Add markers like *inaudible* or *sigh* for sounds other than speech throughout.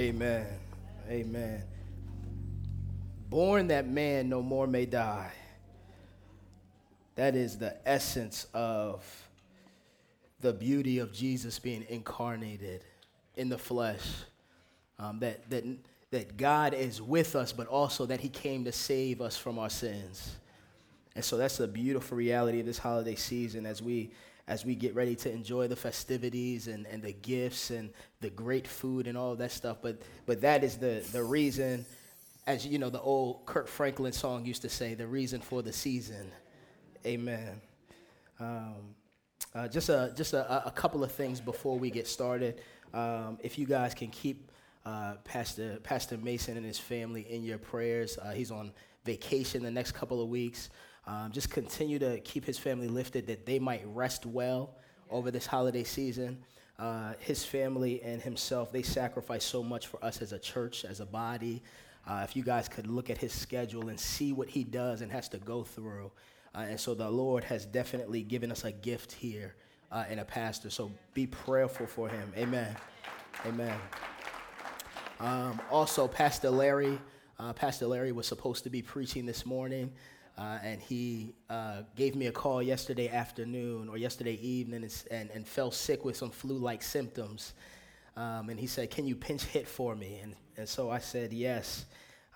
Amen. Amen. Born that man no more may die. That is the essence of the beauty of Jesus being incarnated in the flesh. Um, that, that, that God is with us, but also that He came to save us from our sins. And so that's a beautiful reality of this holiday season as we as we get ready to enjoy the festivities and, and the gifts and the great food and all that stuff. But but that is the the reason, as you know, the old Kirk Franklin song used to say, the reason for the season. Amen. Um, uh, just a just a, a, couple of things before we get started. Um, if you guys can keep uh, Pastor Pastor Mason and his family in your prayers, uh, he's on vacation the next couple of weeks. Um, just continue to keep his family lifted that they might rest well over this holiday season. Uh, his family and himself, they sacrifice so much for us as a church, as a body. Uh, if you guys could look at his schedule and see what he does and has to go through. Uh, and so the Lord has definitely given us a gift here uh, in a pastor. So be prayerful for him. Amen. Amen. Um, also, Pastor Larry. Uh, Pastor Larry was supposed to be preaching this morning. Uh, and he uh, gave me a call yesterday afternoon or yesterday evening and, and, and fell sick with some flu like symptoms. Um, and he said, Can you pinch hit for me? And, and so I said, Yes.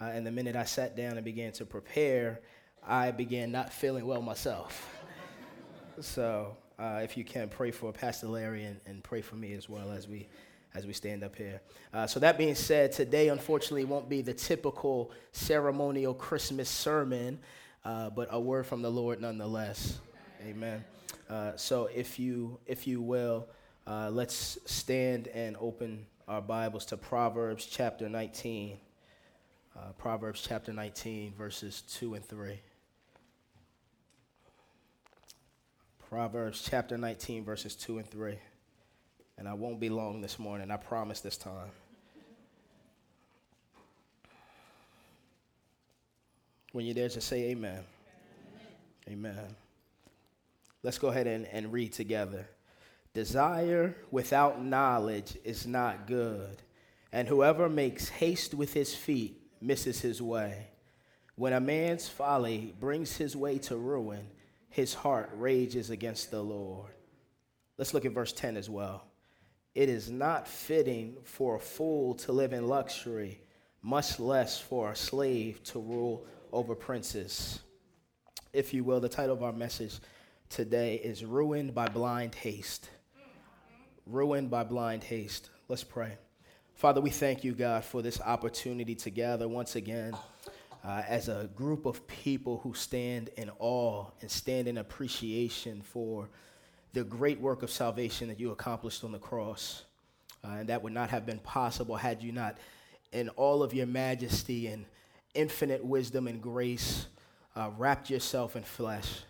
Uh, and the minute I sat down and began to prepare, I began not feeling well myself. *laughs* so uh, if you can, pray for Pastor Larry and, and pray for me as well as we as we stand up here. Uh, so, that being said, today unfortunately won't be the typical ceremonial Christmas sermon uh, but a word from the Lord nonetheless. Amen. Uh, so if you if you will, uh, let's stand and open our Bibles to Proverbs chapter 19. Uh, Proverbs chapter 19, verses 2 and 3. Proverbs chapter 19, verses 2 and 3. And I won't be long this morning, I promise this time. When you're there, just say amen. Amen. amen. Let's go ahead and, and read together. Desire without knowledge is not good, and whoever makes haste with his feet misses his way. When a man's folly brings his way to ruin, his heart rages against the Lord. Let's look at verse 10 as well. It is not fitting for a fool to live in luxury, much less for a slave to rule over princes. If you will, the title of our message today is Ruined by Blind Haste. Ruined by Blind Haste. Let's pray. Father, we thank you, God, for this opportunity to gather once again uh, as a group of people who stand in awe and stand in appreciation for the great work of salvation that you accomplished on the cross. Uh, and that would not have been possible had you not, in all of your majesty and infinite wisdom and grace, uh, wrapped yourself in flesh.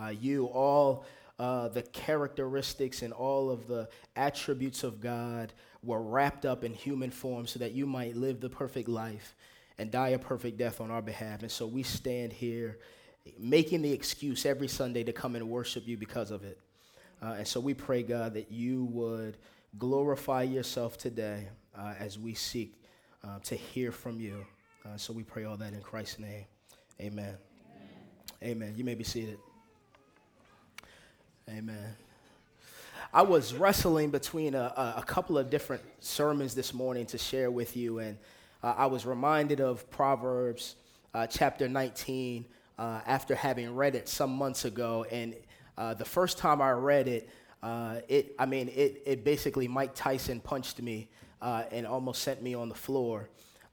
Uh, you, all uh, the characteristics and all of the attributes of God were wrapped up in human form so that you might live the perfect life and die a perfect death on our behalf. And so we stand here making the excuse every Sunday to come and worship you because of it. Uh, and so we pray, God, that you would glorify yourself today uh, as we seek uh, to hear from you. Uh, so we pray all that in Christ's name. Amen. Amen. Amen. You may be seated. Amen. I was wrestling between a, a, couple of different sermons this morning to share with you, and uh, I was reminded of Proverbs uh, chapter 19 uh, after having read it some months ago. And uh, the first time I read it, uh, it I mean, it, it basically Mike Tyson punched me uh, and almost sent me on the floor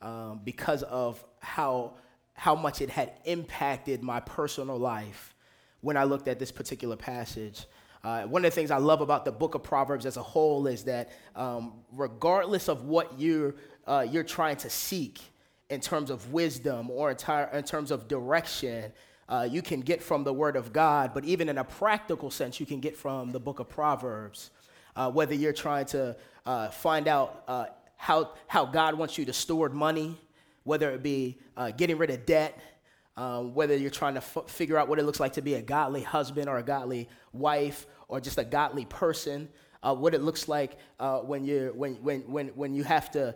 um, because of how, how much it had impacted my personal life when I looked at this particular passage. Uh, one of the things I love about the book of Proverbs as a whole is that um, regardless of what you're, uh, you're trying to seek in terms of wisdom or entire, in terms of direction, uh, you can get from the Word of God, but even in a practical sense, you can get from the book of Proverbs. Uh, whether you're trying to uh, find out uh, how, how God wants you to steward money, whether it be uh, getting rid of debt, uh, whether you're trying to f- figure out what it looks like to be a godly husband or a godly wife or just a godly person. Uh, what it looks like uh, when, you when, when, when, when you have to uh,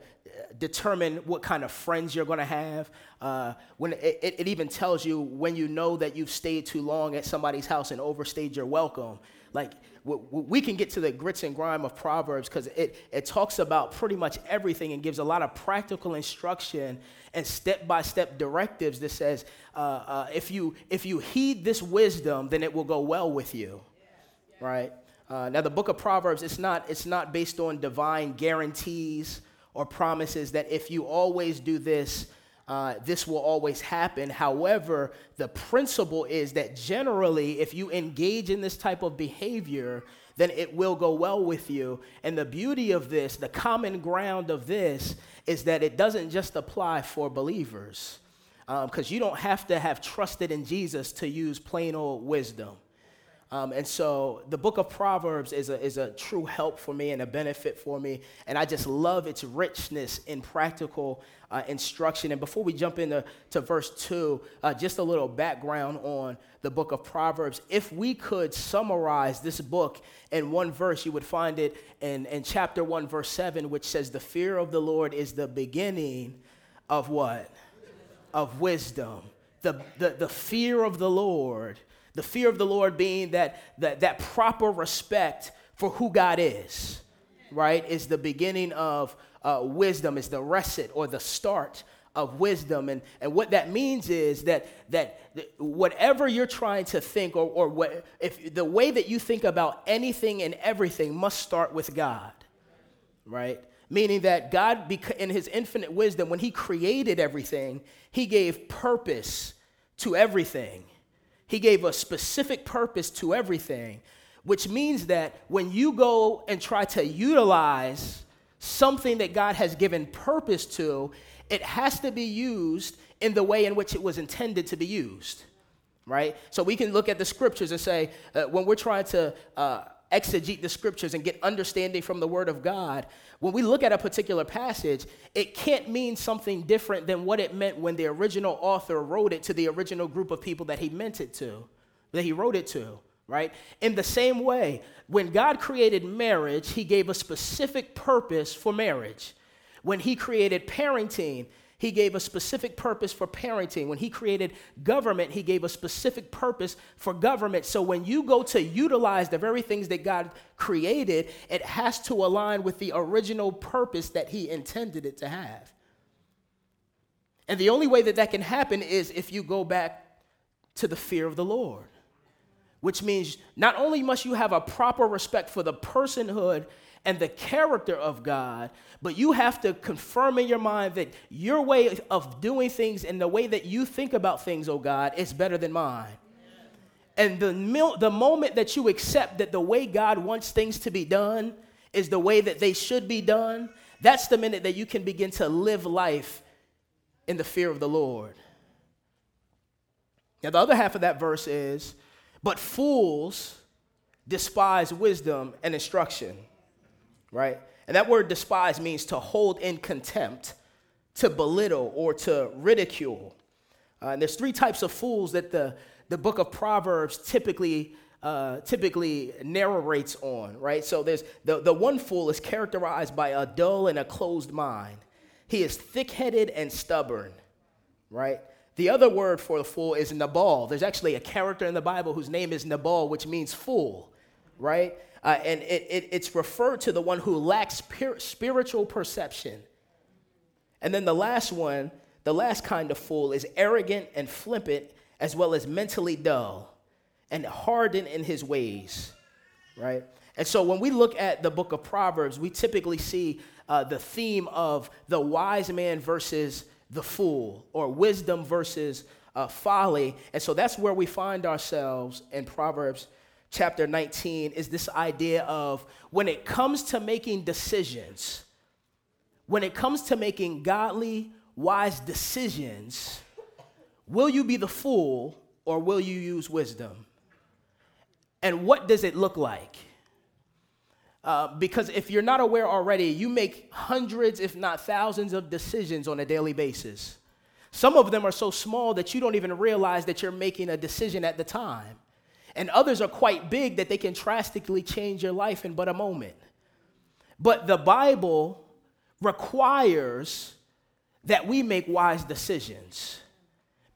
determine what kind of friends you're going to have. Uh, when it, it even tells you when you know that you've stayed too long at somebody's house and overstayed your welcome. Like, we can get to the grits and grime of Proverbs because it, it talks about pretty much everything and gives a lot of practical instruction and step by step directives that says, uh, uh, if, you, if you heed this wisdom, then it will go well with you. Right? Uh, now, the book of Proverbs, it's not, it's not based on divine guarantees or promises that if you always do this, uh, this will always happen. However, the principle is that generally, if you engage in this type of behavior, then it will go well with you. And the beauty of this, the common ground of this, is that it doesn't just apply for believers, because um, you don't have to have trusted in Jesus to use plain old wisdom. Um, and so the book of Proverbs is a, is a true help for me and a benefit for me. And I just love its richness in practical uh, instruction. And before we jump into to verse 2, uh, just a little background on the book of Proverbs. If we could summarize this book in one verse, you would find it in, in chapter 1, verse 7, which says, The fear of the Lord is the beginning of what? Of wisdom. The, the, the fear of the Lord the fear of the Lord being that, that, that proper respect for who God is, right, is the beginning of uh, wisdom, is the reshit or the start of wisdom. And, and what that means is that, that whatever you're trying to think, or, or what, if the way that you think about anything and everything must start with God, right? Meaning that God, in his infinite wisdom, when he created everything, he gave purpose to everything. He gave a specific purpose to everything, which means that when you go and try to utilize something that God has given purpose to, it has to be used in the way in which it was intended to be used, right? So we can look at the scriptures and say, uh, when we're trying to uh, exegete the scriptures and get understanding from the word of God, when we look at a particular passage, it can't mean something different than what it meant when the original author wrote it to the original group of people that he meant it to, that he wrote it to, right? In the same way, when God created marriage, he gave a specific purpose for marriage. When he created parenting, he gave a specific purpose for parenting. When he created government, he gave a specific purpose for government. So when you go to utilize the very things that God created, it has to align with the original purpose that he intended it to have. And the only way that that can happen is if you go back to the fear of the Lord, which means not only must you have a proper respect for the personhood and the character of God, but you have to confirm in your mind that your way of doing things and the way that you think about things, oh God, is better than mine. And the, mil- the moment that you accept that the way God wants things to be done is the way that they should be done, that's the minute that you can begin to live life in the fear of the Lord. Now, the other half of that verse is, but fools despise wisdom and instruction right? And that word despise means to hold in contempt, to belittle, or to ridicule. Uh, and there's three types of fools that the, the book of Proverbs typically uh, typically narrates on, right? So there's the, the one fool is characterized by a dull and a closed mind. He is thick headed and stubborn, right? The other word for the fool is Nabal. There's actually a character in the Bible whose name is Nabal, which means fool, right? Uh, and it, it, it's referred to the one who lacks spiritual perception. And then the last one, the last kind of fool, is arrogant and flippant, as well as mentally dull and hardened in his ways, right? And so when we look at the book of Proverbs, we typically see uh, the theme of the wise man versus the fool, or wisdom versus uh, folly. And so that's where we find ourselves in Proverbs chapter 19 is this idea of when it comes to making decisions, when it comes to making godly, wise decisions, will you be the fool or will you use wisdom? And what does it look like? Uh, because if you're not aware already, you make hundreds, if not thousands, of decisions on a daily basis. Some of them are so small that you don't even realize that you're making a decision at the time. And others are quite big that they can drastically change your life in but a moment. But the Bible requires that we make wise decisions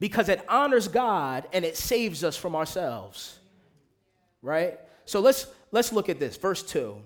because it honors God and it saves us from ourselves. Right? So let's let's look at this. Verse 2.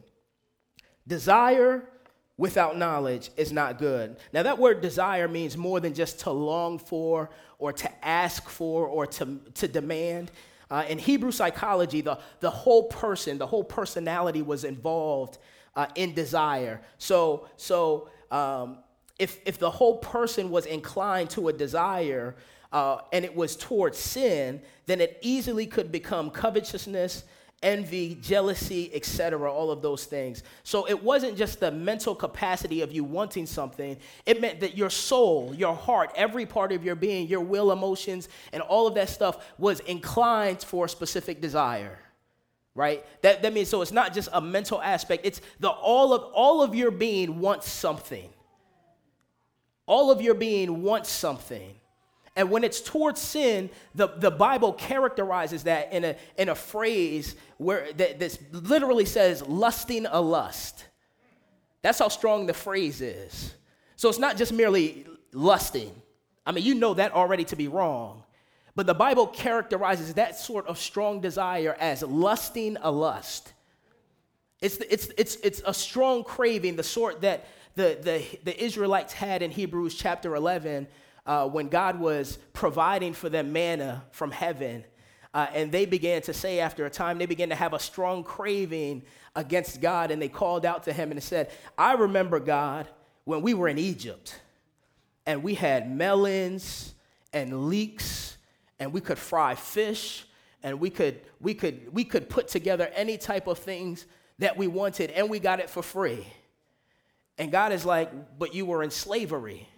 Desire without knowledge is not good. Now that word desire means more than just to long for or to ask for or to, to demand. Uh, in Hebrew psychology, the, the whole person, the whole personality was involved uh, in desire. So, so um, if, if the whole person was inclined to a desire uh, and it was towards sin, then it easily could become covetousness, envy, jealousy, etc., all of those things. So it wasn't just the mental capacity of you wanting something, it meant that your soul, your heart, every part of your being, your will, emotions, and all of that stuff was inclined for a specific desire. Right? That, that means so it's not just a mental aspect, it's the all of all of your being wants something. All of your being wants something. And when it's towards sin, the, the Bible characterizes that in a, in a phrase where that this literally says lusting a lust. That's how strong the phrase is. So it's not just merely lusting. I mean, you know that already to be wrong. But the Bible characterizes that sort of strong desire as lusting a lust. It's, it's, it's, it's a strong craving, the sort that the, the, the Israelites had in Hebrews chapter 11 uh, when God was providing for them manna from heaven. Uh, and they began to say after a time, they began to have a strong craving against God. And they called out to him and said, I remember, God, when we were in Egypt and we had melons and leeks and we could fry fish and we could, we could, we could put together any type of things that we wanted and we got it for free. And God is like, but you were in slavery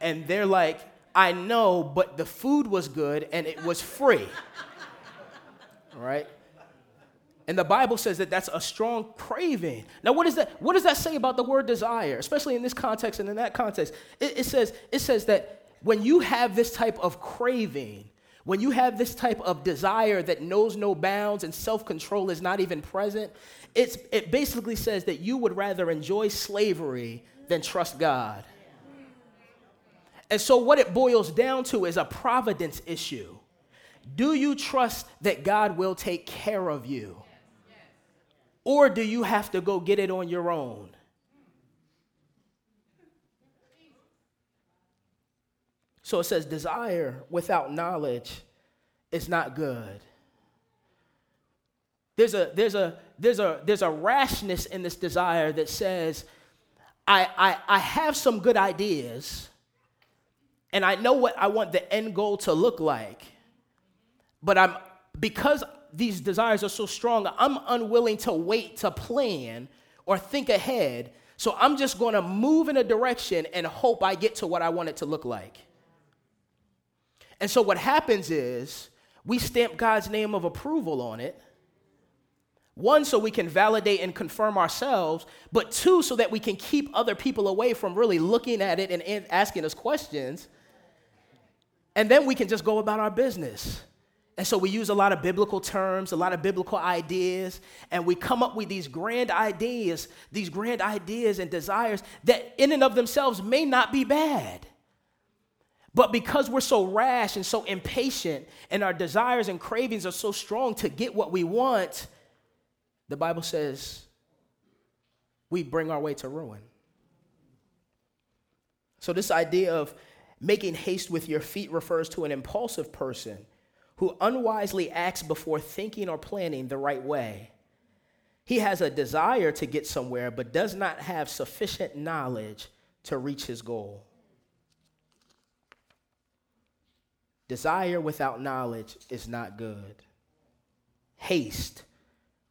and they're like, I know, but the food was good and it was free. right? And the Bible says that that's a strong craving. Now, what, is that, what does that say about the word desire, especially in this context and in that context? It, it, says, it says that when you have this type of craving, when you have this type of desire that knows no bounds and self control is not even present, it's, it basically says that you would rather enjoy slavery than trust God. And so, what it boils down to is a providence issue. Do you trust that God will take care of you? Or do you have to go get it on your own? So it says, desire without knowledge is not good. There's a, there's a, there's a, there's a rashness in this desire that says, I, I, I have some good ideas, and I know what I want the end goal to look like. But I'm because these desires are so strong, I'm unwilling to wait to plan or think ahead. So I'm just going to move in a direction and hope I get to what I want it to look like. And so what happens is we stamp God's name of approval on it. One, so we can validate and confirm ourselves, but two, so that we can keep other people away from really looking at it and asking us questions and then we can just go about our business. And so we use a lot of biblical terms, a lot of biblical ideas, and we come up with these grand ideas, these grand ideas and desires that in and of themselves may not be bad. But because we're so rash and so impatient, and our desires and cravings are so strong to get what we want, the Bible says we bring our way to ruin. So, this idea of Making haste with your feet refers to an impulsive person who unwisely acts before thinking or planning the right way. He has a desire to get somewhere, but does not have sufficient knowledge to reach his goal. Desire without knowledge is not good. Haste,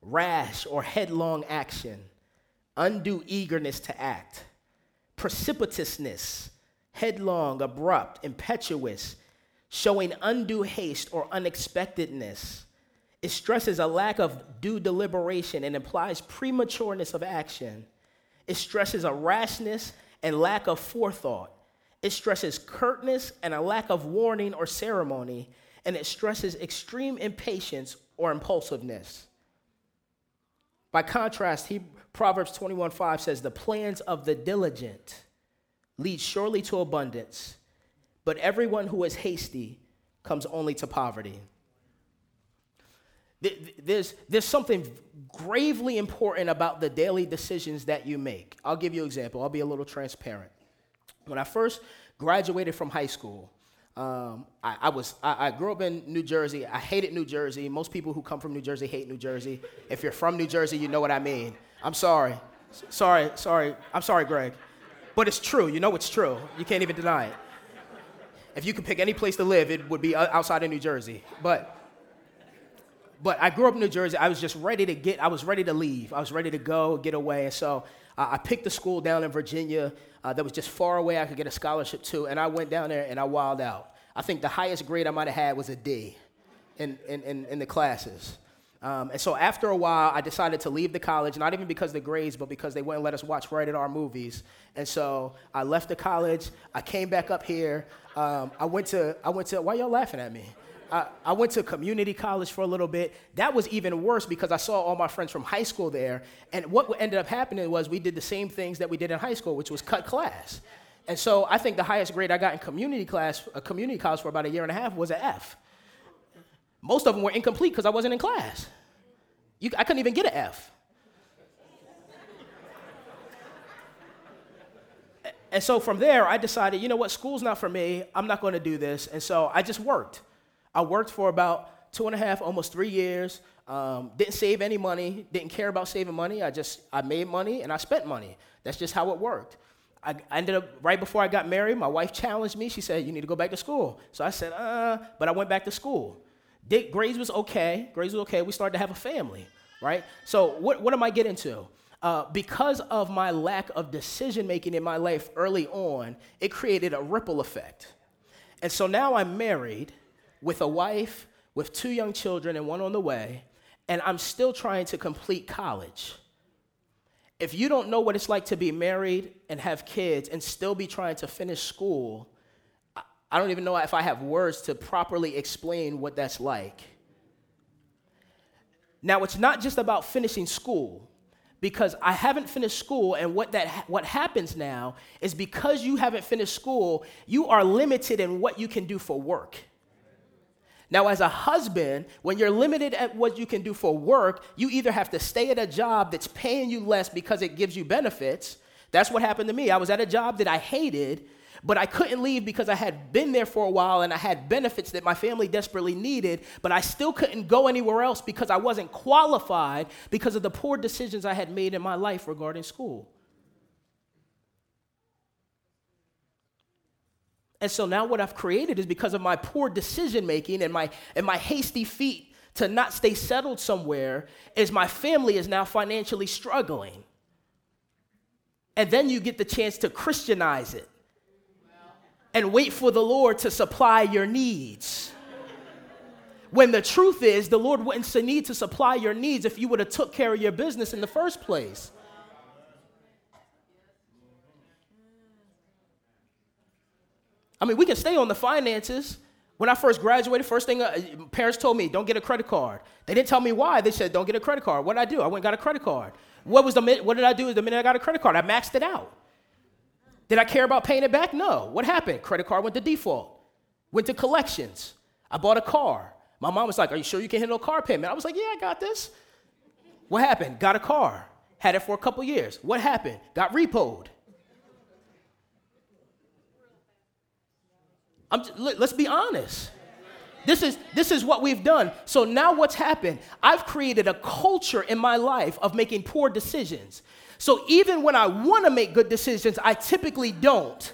rash, or headlong action, undue eagerness to act, precipitousness, headlong, abrupt, impetuous, showing undue haste or unexpectedness. It stresses a lack of due deliberation and implies prematureness of action. It stresses a rashness and lack of forethought. It stresses curtness and a lack of warning or ceremony. And it stresses extreme impatience or impulsiveness. By contrast, he, Proverbs 21 5 says, The plans of the diligent lead surely to abundance, but everyone who is hasty comes only to poverty. There's, there's something gravely important about the daily decisions that you make. I'll give you an example. I'll be a little transparent. When I first graduated from high school, um, I, I, was I, I, grew up in New Jersey. I hated New Jersey. Most people who come from New Jersey hate New Jersey. If you're from New Jersey, you know what I mean. I'm sorry, sorry, sorry. I'm sorry, Greg, but it's true. You know it's true. You can't even deny it. If you could pick any place to live, it would be outside of New Jersey. But but I grew up in New Jersey. I was just ready to get. I was ready to leave. I was ready to go, get away. And so uh, I picked a school down in Virginia uh, that was just far away. I could get a scholarship to, and I went down there and I wilded out. I think the highest grade I might have had was a D in, in, in, in the classes. Um, and so after a while, I decided to leave the college, not even because of the grades, but because they wouldn't let us watch rated R movies. And so I left the college. I came back up here. Um, I went to, I went to, why y'all laughing at me? I, I went to community college for a little bit. That was even worse because I saw all my friends from high school there. And what ended up happening was we did the same things that we did in high school, which was cut class. And so I think the highest grade I got in community class, a community college for about a year and a half was an F. Most of them were incomplete because I wasn't in class. You, I couldn't even get an F. and so from there, I decided, you know what, school's not for me. I'm not going to do this. And so I just worked. I worked for about two and a half, almost three years. Um, didn't save any money. Didn't care about saving money. I just I made money and I spent money. That's just how it worked. I, I ended up right before I got married. My wife challenged me. She said, "You need to go back to school." So I said, "Uh," but I went back to school. Dick, grades was okay. Grades was okay. We started to have a family, right? So what what am I getting to? Uh, because of my lack of decision making in my life early on, it created a ripple effect. And so now I'm married with a wife, with two young children, and one on the way, and I'm still trying to complete college. If you don't know what it's like to be married and have kids and still be trying to finish school, I don't even know if I have words to properly explain what that's like. Now, it's not just about finishing school because I haven't finished school, and what, that, what happens now is because you haven't finished school, you are limited in what you can do for work. Now, as a husband, when you're limited at what you can do for work, you either have to stay at a job that's paying you less because it gives you benefits. That's what happened to me. I was at a job that I hated, but I couldn't leave because I had been there for a while and I had benefits that my family desperately needed, but I still couldn't go anywhere else because I wasn't qualified because of the poor decisions I had made in my life regarding school. And so now what I've created is because of my poor decision making and my and my hasty feet to not stay settled somewhere is my family is now financially struggling. And then you get the chance to Christianize it and wait for the Lord to supply your needs. When the truth is, the Lord wouldn't need to supply your needs if you would have took care of your business in the first place. I mean, we can stay on the finances. When I first graduated, first thing uh, parents told me, don't get a credit card. They didn't tell me why. They said, don't get a credit card. What did I do? I went and got a credit card. What, was the, what did I do the minute I got a credit card? I maxed it out. Did I care about paying it back? No. What happened? Credit card went to default, went to collections. I bought a car. My mom was like, Are you sure you can handle a car payment? I was like, Yeah, I got this. What happened? Got a car. Had it for a couple years. What happened? Got repoed. I'm, let's be honest. This is, this is what we've done. So now what's happened? I've created a culture in my life of making poor decisions. So even when I want to make good decisions, I typically don't.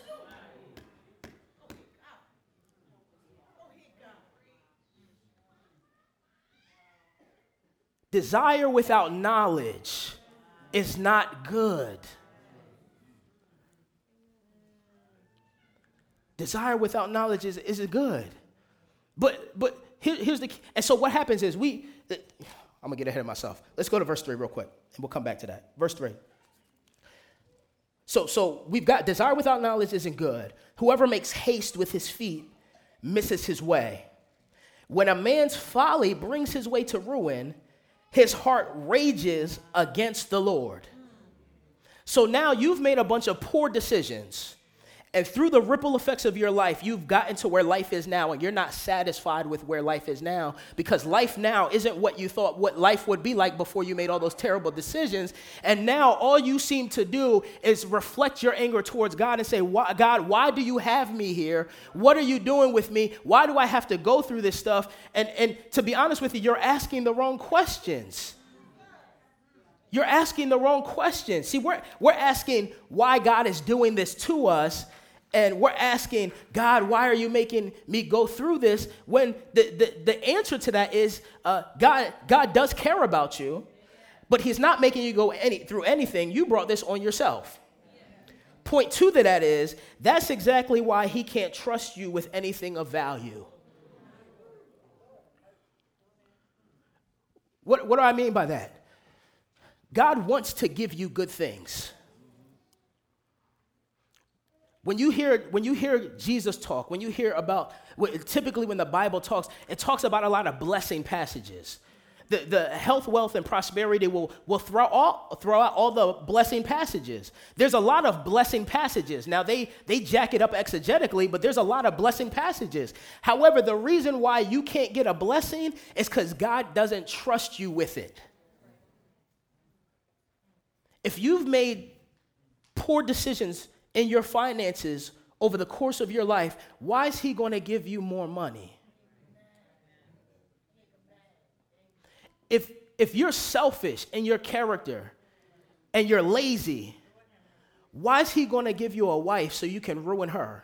Desire without knowledge is not good. Desire without knowledge is, is good. But but here, here's the. And so what happens is we, I'm gonna get ahead of myself. Let's go to verse three real quick, and we'll come back to that. Verse three. So so we've got desire without knowledge isn't good. Whoever makes haste with his feet misses his way. When a man's folly brings his way to ruin, his heart rages against the Lord. So now you've made a bunch of poor decisions. And through the ripple effects of your life, you've gotten to where life is now, and you're not satisfied with where life is now because life now isn't what you thought what life would be like before you made all those terrible decisions. And now all you seem to do is reflect your anger towards God and say, God, why do you have me here? What are you doing with me? Why do I have to go through this stuff? And, and to be honest with you, you're asking the wrong questions. You're asking the wrong questions. See, we're, we're asking why God is doing this to us and we're asking god why are you making me go through this? When the, the, the answer to that is uh, god god does care about you but he's not making you go any, through anything. You brought this on yourself. Point two to that is that's exactly why he can't trust you with anything of value. What, what do i mean by that? God wants to give you good things when you hear when you hear Jesus talk, when you hear about typically when the Bible talks, it talks about a lot of blessing passages. The, the health, wealth, and prosperity will, will throw, all, throw out all the blessing passages. There's a lot of blessing passages. Now, they, they jack it up exegetically, but there's a lot of blessing passages. However, the reason why you can't get a blessing is because God doesn't trust you with it. If you've made poor decisions in your finances over the course of your life, why is He going to give you more money? If, if you're selfish in your character and you're lazy, why is He going to give you a wife so you can ruin her?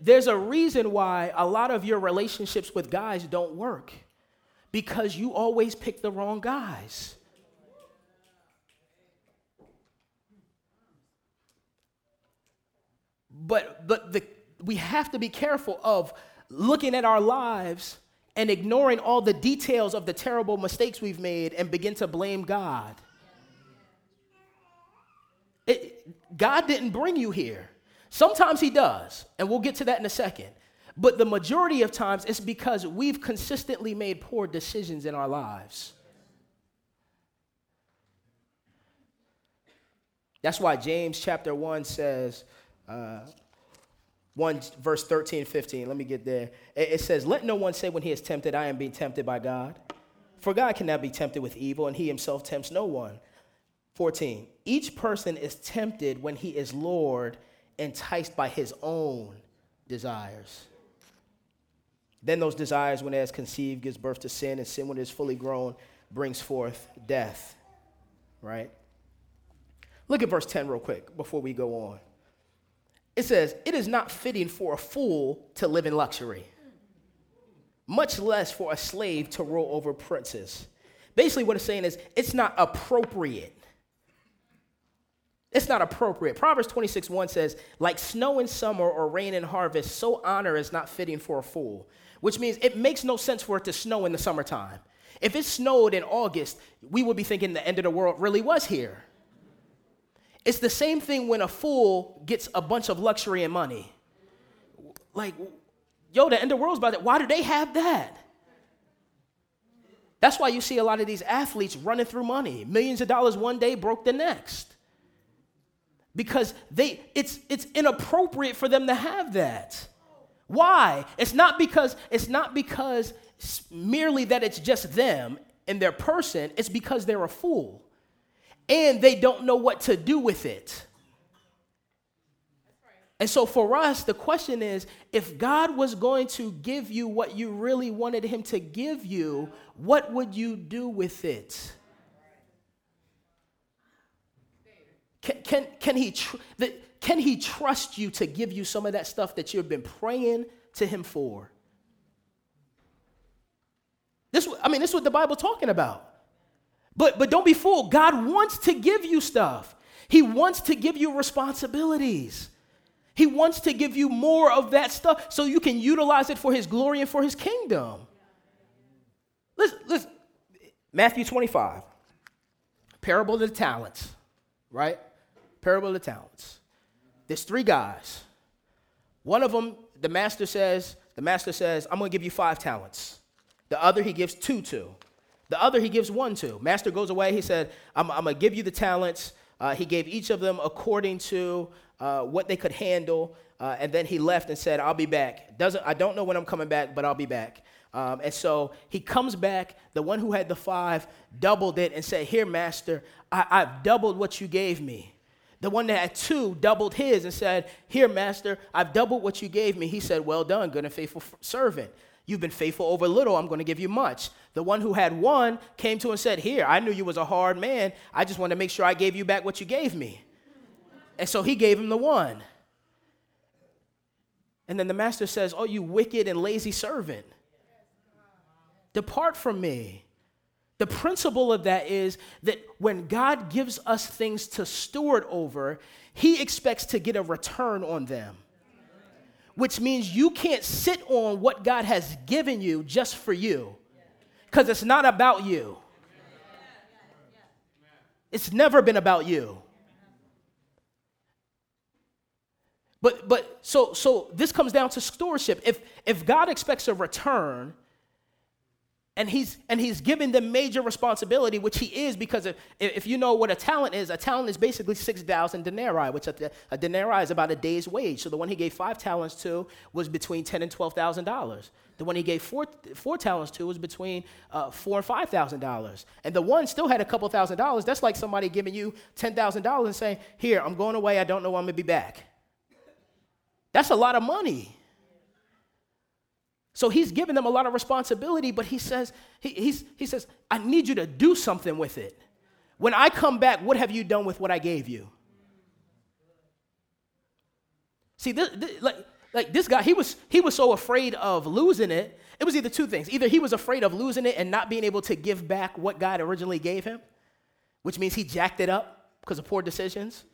There's a reason why a lot of your relationships with guys don't work because you always pick the wrong guys. But, but the, we have to be careful of looking at our lives and ignoring all the details of the terrible mistakes we've made and begin to blame God. It, God didn't bring you here. Sometimes He does, and we'll get to that in a second. But the majority of times, it's because we've consistently made poor decisions in our lives. That's why James chapter 1 says, uh, 1 verse 13 15 let me get there. It, says let no one say when he is tempted i am being tempted by god. For god cannot be tempted with evil and he himself tempts no one. 14 each person is tempted when he is lured enticed by his own desires. Then those desires when it is conceived gives birth to sin and sin when it is fully grown brings forth death. Right? Look at verse 10 real quick before we go on it says, It is not fitting for a fool to live in luxury, much less for a slave to rule over princes. Basically, what it's saying is, it's not appropriate. It's not appropriate. Proverbs 26 1 says, Like snow in summer or rain in harvest, so honor is not fitting for a fool. Which means it makes no sense for it to snow in the summertime. If it snowed in August, we would be thinking the end of the world really was here. It's the same thing when a fool gets a bunch of luxury and money. Like, yo, the end of the world's about that. Why do they have that? That's why you see a lot of these athletes running through money. Millions of dollars one day broke the next. Because they it's it's inappropriate for them to have that. Why? It's not because it's not because merely that it's just them and their person, it's because they're a fool and they don't know what to do with it. And so for us, the question is if God was going to give you what you really wanted Him to give you, what would you do with it? Can, can, can, he, tr- can he trust you to give you some of that stuff that you've been praying to Him for? This, I mean, this is what the Bible's talking about. But, but don't be fooled. God wants to give you stuff, He wants to give you responsibilities. He wants to give you more of that stuff so you can utilize it for His glory and for His kingdom. Listen, listen. Matthew 25, parable of the talents, right? Parable of the talents. There's three guys, One of them, the master says, the master says, I'm going to give you five talents. The other he gives two to. The other he gives one to. Master goes away. He said, I'm, I'm going to give you the talents. Uh, he gave each of them according to uh, what they could handle. Uh, and then he left and said, I'll be back. Doesn't, I don't know when I'm coming back, but I'll be back. Um, and so he comes back, the one who had the five doubled it and said, Here, master, I, I've doubled what you gave me. The one that had two doubled his and said, Here, master, I've doubled what you gave me. He said, Well done, good and faithful servant. You've been faithful over little, I'm going to give you much. The one who had one came to and said, Here, I knew you was a hard man. I just want to make sure I gave you back what you gave me. And so he gave him the one. And then the master says, Oh, you wicked and lazy servant. Depart from me. The principle of that is that when God gives us things to steward over, He expects to get a return on them. Which means you can't sit on what God has given you just for you, because it's not about you. It's never been about you. But but so so this comes down to stewardship. If if God expects a return, and he's and he's giving them major responsibility which he is because if, if you know what a talent is a talent is basically 6000 denarii which a, a denarii is about a day's wage. So the one he gave five talents to was between 10 and 12000 dollars. The one he gave four, four talents to was between uh, four and five thousand dollars. And the one still had a couple thousand dollars. That's like somebody giving you ten thousand dollars and saying here i'm going away. I don't know when i'm going to be back. That's a lot of money so he's giving them a lot of responsibility, but he says, he, he says, I need you to do something with it. When I come back, what have you done with what I gave you? See, this, this, like, like this guy, he was, he was so afraid of losing it. It was either two things. Either he was afraid of losing it and not being able to give back what God originally gave him, which means he jacked it up because of poor decisions,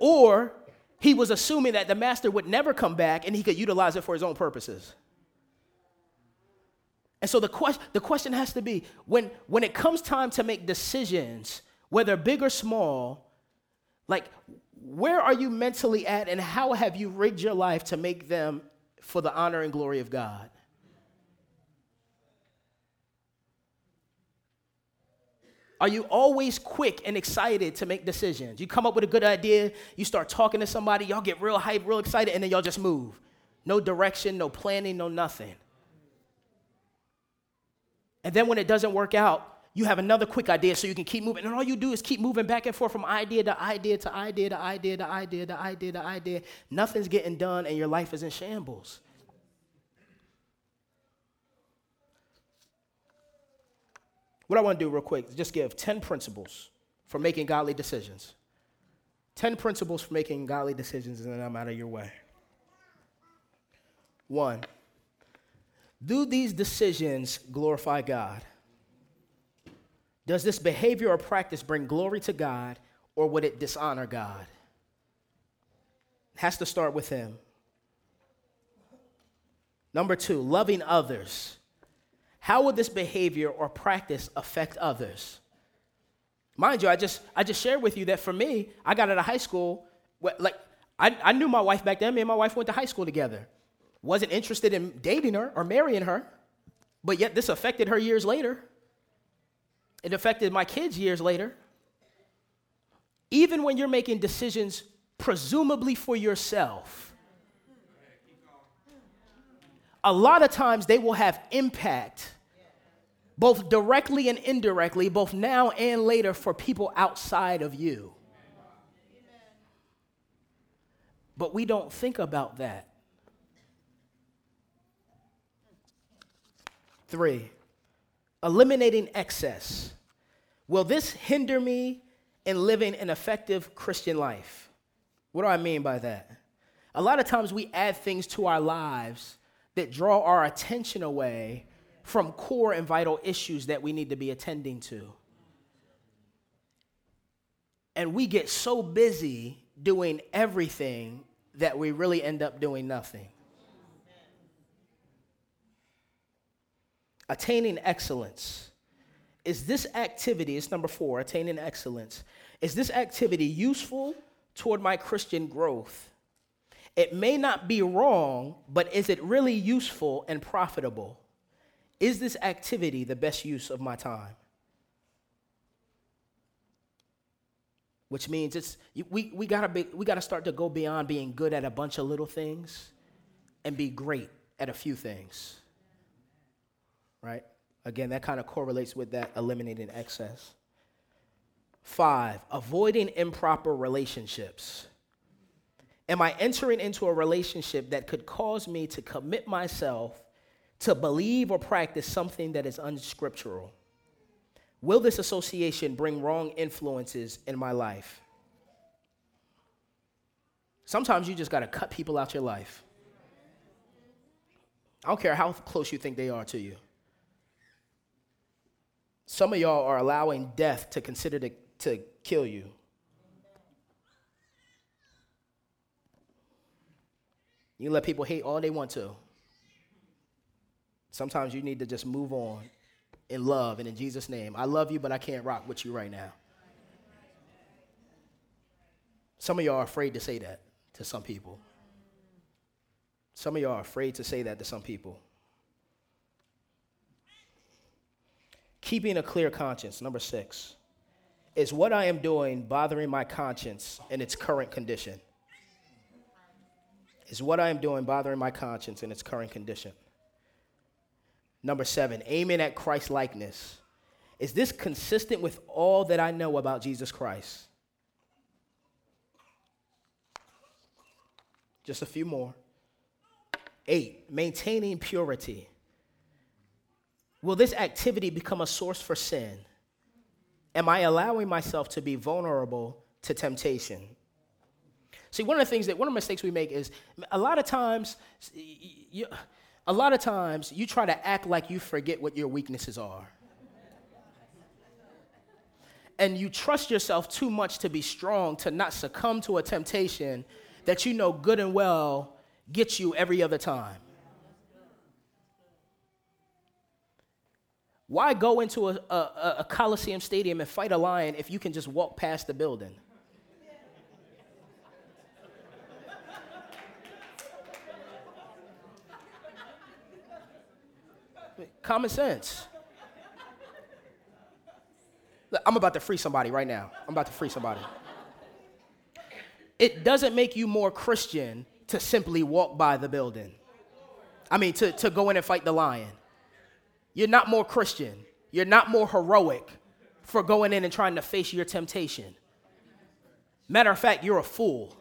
or he was assuming that the master would never come back and he could utilize it for his own purposes. And so the, question, the question has to be when, when it comes time to make decisions, whether big or small, like where are you mentally at and how have you rigged your life to make them for the honor and glory of God? Are you always quick and excited to make decisions? You come up with a good idea, you start talking to somebody, y'all get real hype, real excited, and then y'all just move. No direction, no planning, no nothing. And then when it doesn't work out, you have another quick idea so you can keep moving. And all you do is keep moving back and forth from idea to idea to idea to idea to idea to idea to idea. Nothing's getting done and your life is in shambles. What I want to do real quick is just give 10 principles for making godly decisions. 10 principles for making godly decisions, and then I'm out of your way. One, do these decisions glorify God? Does this behavior or practice bring glory to God or would it dishonor God? It has to start with Him. Number two, loving others. How would this behavior or practice affect others? Mind you, I just, I just shared with you that for me, I got out of high school, like, I, I knew my wife back then. Me and my wife went to high school together wasn't interested in dating her or marrying her, but yet this affected her years later. It affected my kids years later. Even when you're making decisions, presumably for yourself, a lot of times they will have impact, both directly and indirectly, both now and later, for people outside of you. But we don't think about that. Three, eliminating excess. Will this hinder me in living an effective Christian life? What do I mean by that? A lot of times we add things to our lives that draw our attention away from core and vital issues that we need to be attending to. And we get so busy doing everything that we really end up doing nothing. Attaining excellence. Is this activity, it's number four, attaining excellence. Is this activity useful toward my Christian growth? It may not be wrong, but is it really useful and profitable? Is this activity the best use of my time? Which means it's we, we gotta be, we gotta start to go beyond being good at a bunch of little things and be great at a few things. Right? Again, that kind of correlates with that eliminating excess. Five, avoiding improper relationships. Am I entering into a relationship that could cause me to commit myself to believe or practice something that is unscriptural? Will this association bring wrong influences in my life? Sometimes you just got to cut people out your life. I don't care how close you think they are to you. Some of y'all are allowing death to consider to, to kill you. You let people hate all they want to. Sometimes you need to just move on in love and in Jesus' name. I love you, but I can't rock with you right now. Some of y'all are afraid to say that to some people. Some of y'all are afraid to say that to some people. Keeping a clear conscience, number six. Is what I am doing bothering my conscience in its current condition? Is what I am doing bothering my conscience in its current condition? Number seven, aiming at Christ likeness. Is this consistent with all that I know about Jesus Christ? Just a few more. Eight, maintaining purity. Will this activity become a source for sin? Am I allowing myself to be vulnerable to temptation? See, one of the things that one of the mistakes we make is a lot of times you, a lot of times you try to act like you forget what your weaknesses are. And you trust yourself too much to be strong, to not succumb to a temptation that you know good and well gets you every other time. Why go into a, a, a Coliseum stadium and fight a lion if you can just walk past the building? Common sense. Look, I'm about to free somebody right now. I'm about to free somebody. It doesn't make you more Christian to simply walk by the building. I mean, to, to go in and fight the lion. You're not more Christian. You're not more heroic for going in and trying to face your temptation. Matter of fact, you're a fool.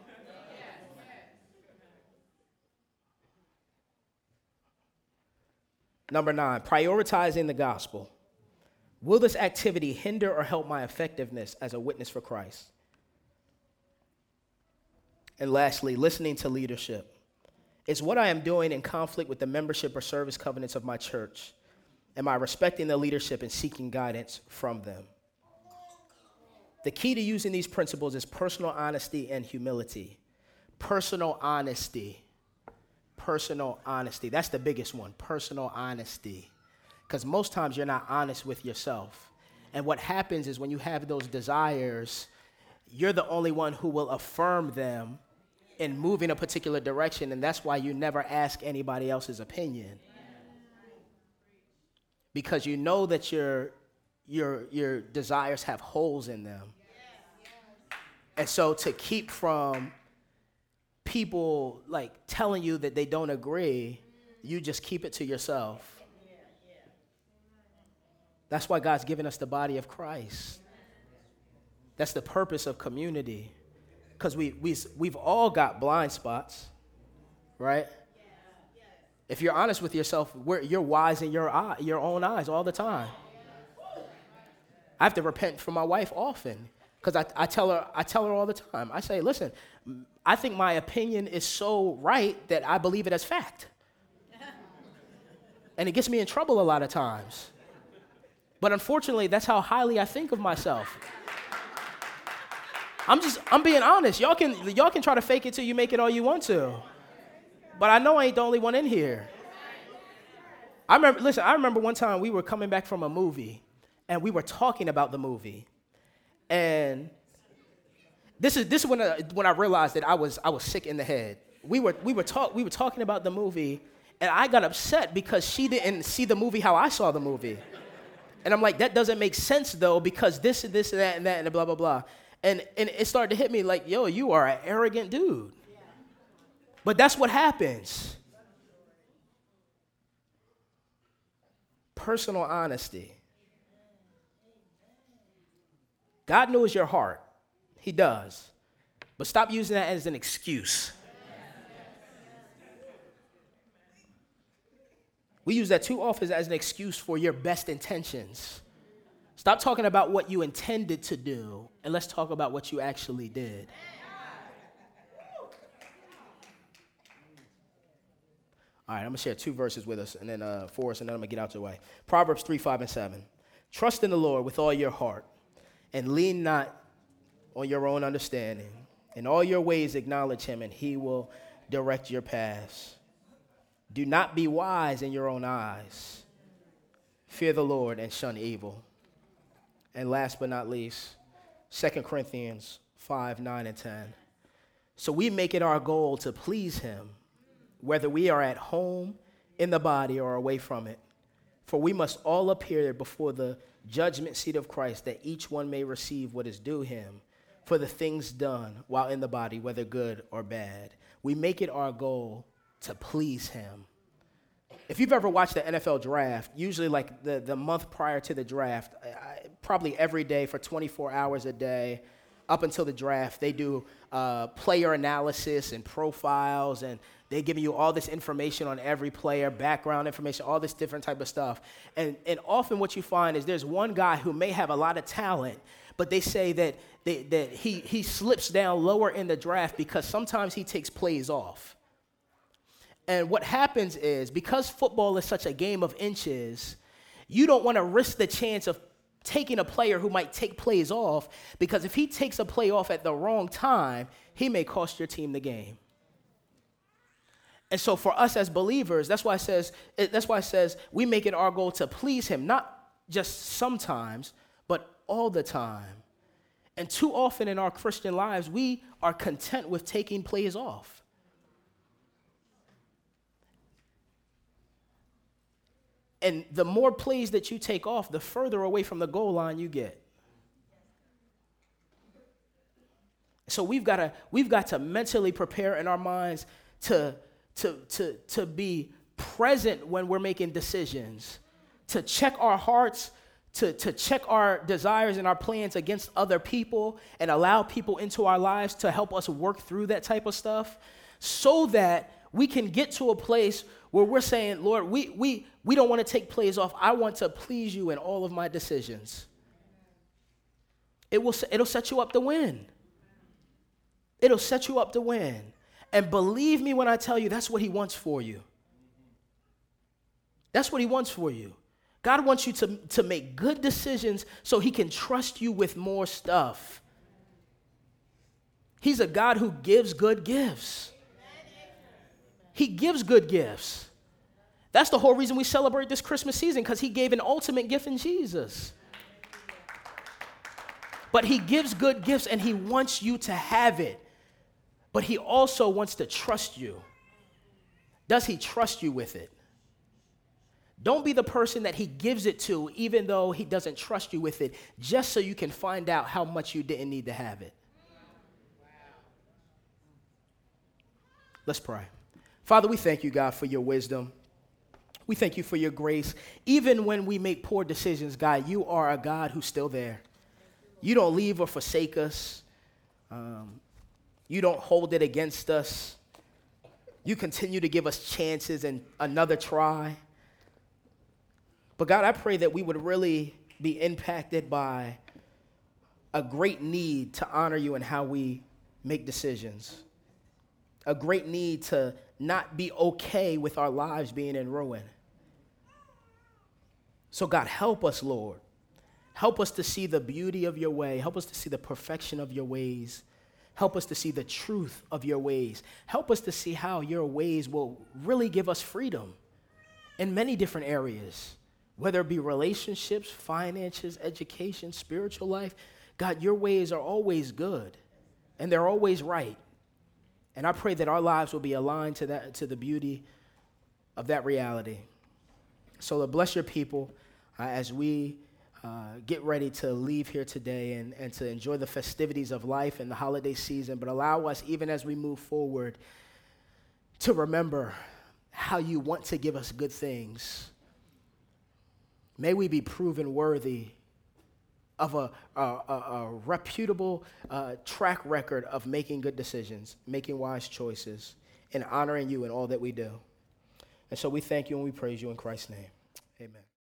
Number nine, prioritizing the gospel. Will this activity hinder or help my effectiveness as a witness for Christ? And lastly, listening to leadership. Is what I am doing in conflict with the membership or service covenants of my church? Am I respecting the leadership and seeking guidance from them? The key to using these principles is personal honesty and humility. Personal honesty personal honesty. That's the biggest one personal honesty. Because most times you're not honest with yourself. And what happens is when you have those desires, you're the only one who will affirm them and move in a particular direction. And that's why you never ask anybody else's opinion. Because you know that your, your, your desires have holes in them. And so to keep from people like telling you that they don't agree, you just keep it to yourself. That's why God's given us the body of Christ. That's the purpose of community. Because we, we, we've all got blind spots, right? If you're honest with yourself, you're wise in your, eye, your own eyes all the time. I have to repent for my wife often because I, I, tell her, I tell her all the time. I say, listen, I think my opinion is so right that I believe it as fact. *laughs* and it gets me in trouble a lot of times. But unfortunately, that's how highly I think of myself. I'm just, I'm being honest. Y'all can, y'all can try to fake it till you make it all you want to. But I know I ain't the only one in here. I remember, listen, I remember one time we were coming back from a movie and we were talking about the movie. And this is, this is when, I, when I realized that I was, I was sick in the head we were, we, were talk, we were talking about the movie, and I got upset because she didn't see the movie how I saw the movie. And I'm like, that doesn't make sense though, because this and this and that and that and blah, blah, blah. And, and it started to hit me like, yo, you are an arrogant dude. But that's what happens. Personal honesty. God knows your heart. He does. But stop using that as an excuse. We use that too often as an excuse for your best intentions. Stop talking about what you intended to do and let's talk about what you actually did. All right, I'm gonna share two verses with us and then uh, for us, and then I'm gonna get out of your way. Proverbs 3, 5, and 7. Trust in the Lord with all your heart and lean not on your own understanding. In all your ways, acknowledge him, and he will direct your paths. Do not be wise in your own eyes. Fear the Lord and shun evil. And last but not least, 2 Corinthians 5 9 and 10. So we make it our goal to please him, whether we are at home in the body or away from it. For we must all appear before the judgment seat of Christ, that each one may receive what is due him for the things done while in the body, whether good or bad. We make it our goal to please him. If you've ever watched the NFL draft, usually like the, the month prior to the draft, I, probably every day for 24 hours a day, up until the draft, they do uh, player analysis and profiles, and they give you all this information on every player, background information, all this different type of stuff. And, and often what you find is there's one guy who may have a lot of talent, but they say that, they, that he, he slips down lower in the draft because sometimes he takes plays off. And what happens is because football is such a game of inches, you don't want to risk the chance of taking a player who might take plays off because if he takes a play off at the wrong time, he may cost your team the game. And so for us as believers, that's why it says that's why it says we make it our goal to please him, not just sometimes, but all the time. And too often in our Christian lives, we are content with taking plays off. And the more plays that you take off, the further away from the goal line you get. So we've got to we've got to mentally prepare in our minds to to to to be present when we're making decisions, to check our hearts, to, to check our desires and our plans against other people and allow people into our lives to help us work through that type of stuff so that we can get to a place where we're saying, Lord, we, we, we don't want to take plays off. I want to please you in all of my decisions. It will, it'll set you up to win. It'll set you up to win. And believe me when I tell you, that's what He wants for you. That's what He wants for you. God wants you to, to make good decisions so He can trust you with more stuff. He's a God who gives good gifts. He gives good gifts. That's the whole reason we celebrate this Christmas season because He gave an ultimate gift in Jesus. But He gives good gifts and He wants you to have it. But He also wants to trust you. Does He trust you with it? Don't be the person that He gives it to, even though He doesn't trust you with it, just so you can find out how much you didn't need to have it. Let's pray. Father, we thank you, God, for your wisdom. We thank you for your grace. Even when we make poor decisions, God, you are a God who's still there. You don't leave or forsake us. Um, you don't hold it against us. You continue to give us chances and another try. But God, I pray that we would really be impacted by a great need to honor you in how we make decisions, a great need to not be okay with our lives being in ruin. So, God, help us, Lord. Help us to see the beauty of your way. Help us to see the perfection of your ways. Help us to see the truth of your ways. Help us to see how your ways will really give us freedom in many different areas, whether it be relationships, finances, education, spiritual life. God, your ways are always good and they're always right. And I pray that our lives will be aligned to, that, to the beauty of that reality. So, Lord, bless your people uh, as we uh, get ready to leave here today and, and to enjoy the festivities of life and the holiday season, but allow us, even as we move forward, to remember how you want to give us good things. May we be proven worthy of a, a, a, a reputable uh, track record of making good decisions, making wise choices, and honoring you in all that we do. And so we thank you and we praise you in Christ's name. Amen.